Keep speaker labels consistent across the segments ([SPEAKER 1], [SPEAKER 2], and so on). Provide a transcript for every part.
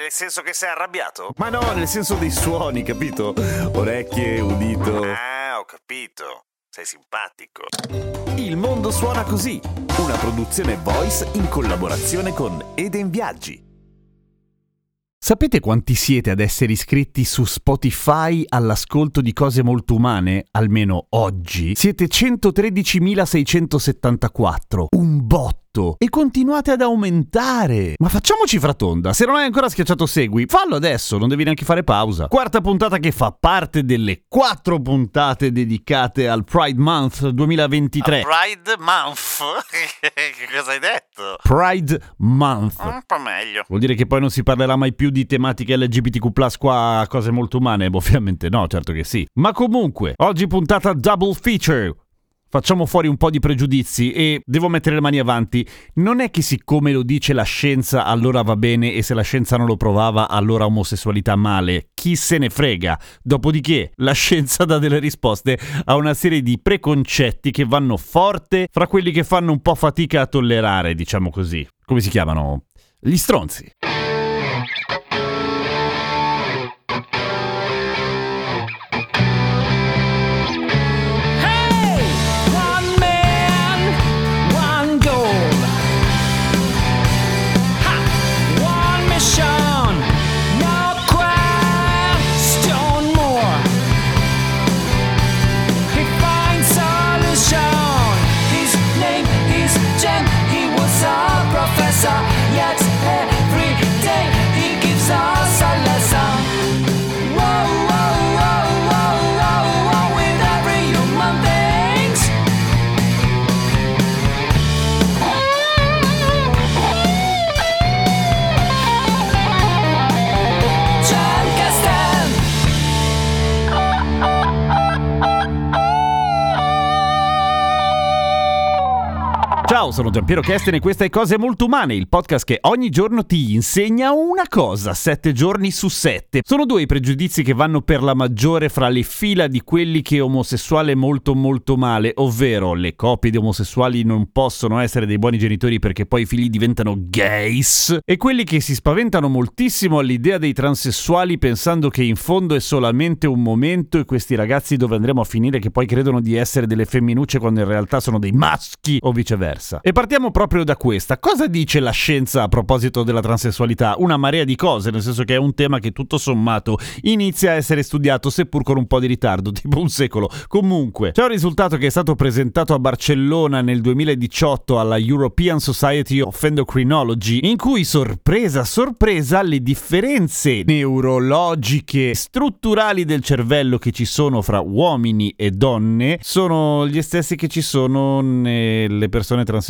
[SPEAKER 1] Nel senso che sei arrabbiato? Ma no, nel senso dei suoni, capito? Orecchie, udito. Ah, ho capito. Sei simpatico. Il mondo suona così, una produzione voice in collaborazione con Eden Viaggi.
[SPEAKER 2] Sapete quanti siete ad essere iscritti su Spotify all'ascolto di cose molto umane? Almeno oggi. Siete 113.674. Un botto e continuate ad aumentare. Ma facciamoci fratonda, se non hai ancora schiacciato segui, fallo adesso, non devi neanche fare pausa. Quarta puntata che fa parte delle quattro puntate dedicate al Pride Month 2023.
[SPEAKER 1] Pride Month? che cosa hai detto?
[SPEAKER 2] Pride Month.
[SPEAKER 1] Un po' meglio.
[SPEAKER 2] Vuol dire che poi non si parlerà mai più di tematiche LGBTQ+, qua cose molto umane? Ovviamente no, certo che sì. Ma comunque, oggi puntata double feature facciamo fuori un po' di pregiudizi e devo mettere le mani avanti. Non è che siccome lo dice la scienza allora va bene e se la scienza non lo provava allora omosessualità male. Chi se ne frega? Dopodiché la scienza dà delle risposte a una serie di preconcetti che vanno forte fra quelli che fanno un po' fatica a tollerare, diciamo così. Come si chiamano? Gli stronzi. Ciao, sono Giampiero Kesten e questa è Cose Molto Umane, il podcast che ogni giorno ti insegna una cosa, sette giorni su sette. Sono due i pregiudizi che vanno per la maggiore fra le fila di quelli che omosessuale molto molto male, ovvero le coppie di omosessuali non possono essere dei buoni genitori perché poi i figli diventano gays, e quelli che si spaventano moltissimo all'idea dei transessuali pensando che in fondo è solamente un momento e questi ragazzi dove andremo a finire che poi credono di essere delle femminucce quando in realtà sono dei maschi o viceversa E partiamo proprio da questa. Cosa dice la scienza a proposito della transessualità? Una marea di cose, nel senso che è un tema che tutto sommato inizia a essere studiato, seppur con un po' di ritardo, tipo un secolo. Comunque, c'è un risultato che è stato presentato a Barcellona nel 2018 alla European Society of Endocrinology, in cui, sorpresa, sorpresa, le differenze neurologiche strutturali del cervello che ci sono fra uomini e donne sono gli stessi che ci sono nelle persone transessuali,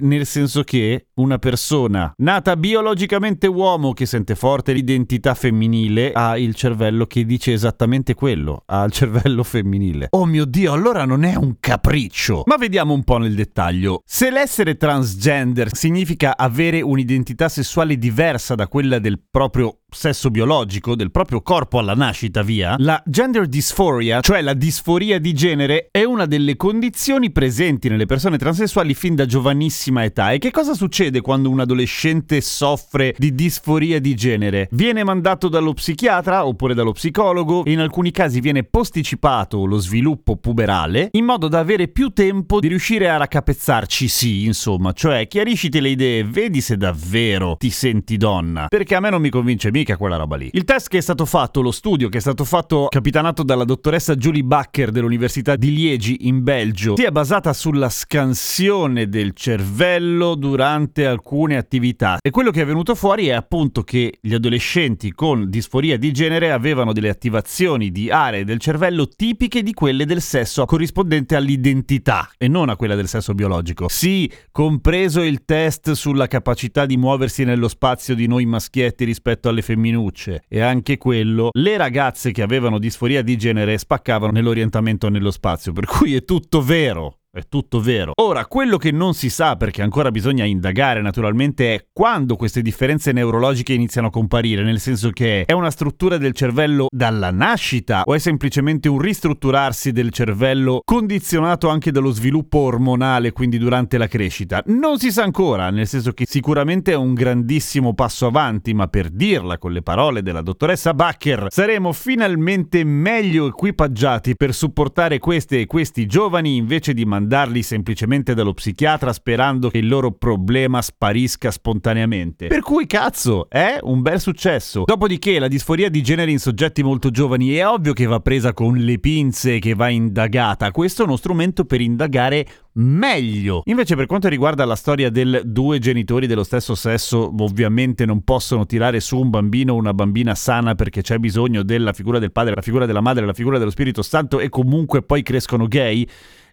[SPEAKER 2] nel senso che una persona nata biologicamente uomo che sente forte l'identità femminile ha il cervello che dice esattamente quello, ha il cervello femminile. Oh mio Dio, allora non è un capriccio. Ma vediamo un po' nel dettaglio. Se l'essere transgender significa avere un'identità sessuale diversa da quella del proprio sesso biologico, del proprio corpo alla nascita, via, la gender dysphoria, cioè la disforia di genere, è una delle condizioni presenti nelle persone transessuali fin da giovanissima età. E che cosa succede quando un adolescente soffre di disforia di genere? Viene mandato dallo psichiatra oppure dallo psicologo e in alcuni casi viene posticipato lo sviluppo puberale in modo da avere più tempo di riuscire a raccapezzarci sì, insomma, cioè chiarisciti le idee, vedi se davvero ti senti donna, perché a me non mi convince mica quella roba lì. Il test che è stato fatto, lo studio che è stato fatto capitanato dalla dottoressa Julie Bacher dell'Università di Liegi in Belgio, si è basata sulla scansione del cervello durante alcune attività. E quello che è venuto fuori è appunto che gli adolescenti con disforia di genere avevano delle attivazioni di aree del cervello tipiche di quelle del sesso corrispondente all'identità e non a quella del sesso biologico. Sì, compreso il test sulla capacità di muoversi nello spazio di noi maschietti rispetto alle femminucce e anche quello, le ragazze che avevano disforia di genere spaccavano nell'orientamento nello spazio, per cui è tutto vero. È tutto vero. Ora, quello che non si sa, perché ancora bisogna indagare naturalmente, è quando queste differenze neurologiche iniziano a comparire, nel senso che è una struttura del cervello dalla nascita o è semplicemente un ristrutturarsi del cervello condizionato anche dallo sviluppo ormonale, quindi durante la crescita. Non si sa ancora, nel senso che sicuramente è un grandissimo passo avanti, ma per dirla con le parole della dottoressa Bacher, saremo finalmente meglio equipaggiati per supportare queste e questi giovani invece di mandare mandarli semplicemente dallo psichiatra sperando che il loro problema sparisca spontaneamente. Per cui cazzo, è un bel successo. Dopodiché la disforia di genere in soggetti molto giovani è ovvio che va presa con le pinze, che va indagata. Questo è uno strumento per indagare meglio. Invece per quanto riguarda la storia del due genitori dello stesso sesso, ovviamente non possono tirare su un bambino o una bambina sana perché c'è bisogno della figura del padre, la figura della madre, la figura dello Spirito Santo e comunque poi crescono gay.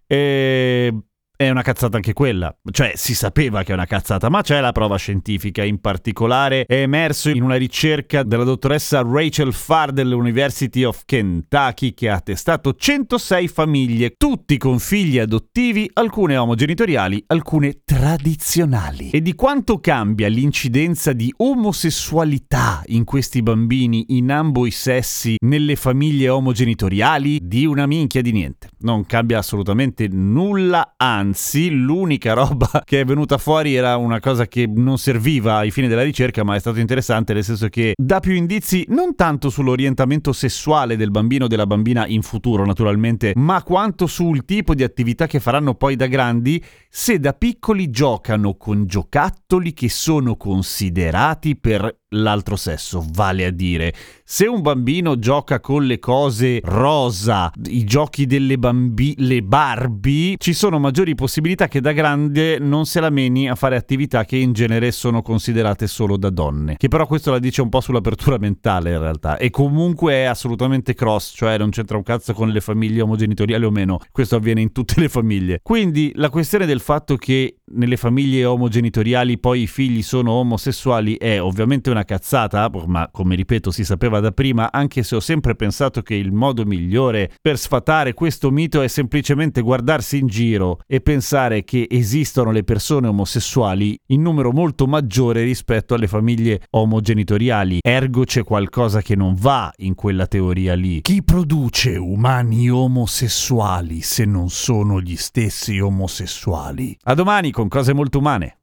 [SPEAKER 2] E è una cazzata anche quella, cioè si sapeva che è una cazzata, ma c'è la prova scientifica, in particolare è emerso in una ricerca della dottoressa Rachel Farr dell'University of Kentucky che ha testato 106 famiglie, tutti con figli adottivi, alcune omogenitoriali, alcune tradizionali. E di quanto cambia l'incidenza di omosessualità in questi bambini in ambo i sessi nelle famiglie omogenitoriali? Di una minchia di niente. Non cambia assolutamente nulla, anzi anzi l'unica roba che è venuta fuori era una cosa che non serviva ai fini della ricerca ma è stato interessante nel senso che dà più indizi non tanto sull'orientamento sessuale del bambino o della bambina in futuro naturalmente ma quanto sul tipo di attività che faranno poi da grandi se da piccoli giocano con giocattoli che sono considerati per l'altro sesso, vale a dire, se un bambino gioca con le cose rosa, i giochi delle bambine, le Barbie, ci sono maggiori possibilità che da grande non se la meni a fare attività che in genere sono considerate solo da donne. Che però questo la dice un po' sull'apertura mentale in realtà. E comunque è assolutamente cross, cioè non c'entra un cazzo con le famiglie omogenitoriali o meno. Questo avviene in tutte le famiglie. Quindi la questione del fatto che nelle famiglie omogenitoriali poi i figli sono omosessuali è ovviamente cazzata, ma come ripeto si sapeva da prima, anche se ho sempre pensato che il modo migliore per sfatare questo mito è semplicemente guardarsi in giro e pensare che esistono le persone omosessuali in numero molto maggiore rispetto alle famiglie omogenitoriali. Ergo c'è qualcosa che non va in quella teoria lì. Chi produce umani omosessuali se non sono gli stessi omosessuali? A domani con cose molto umane.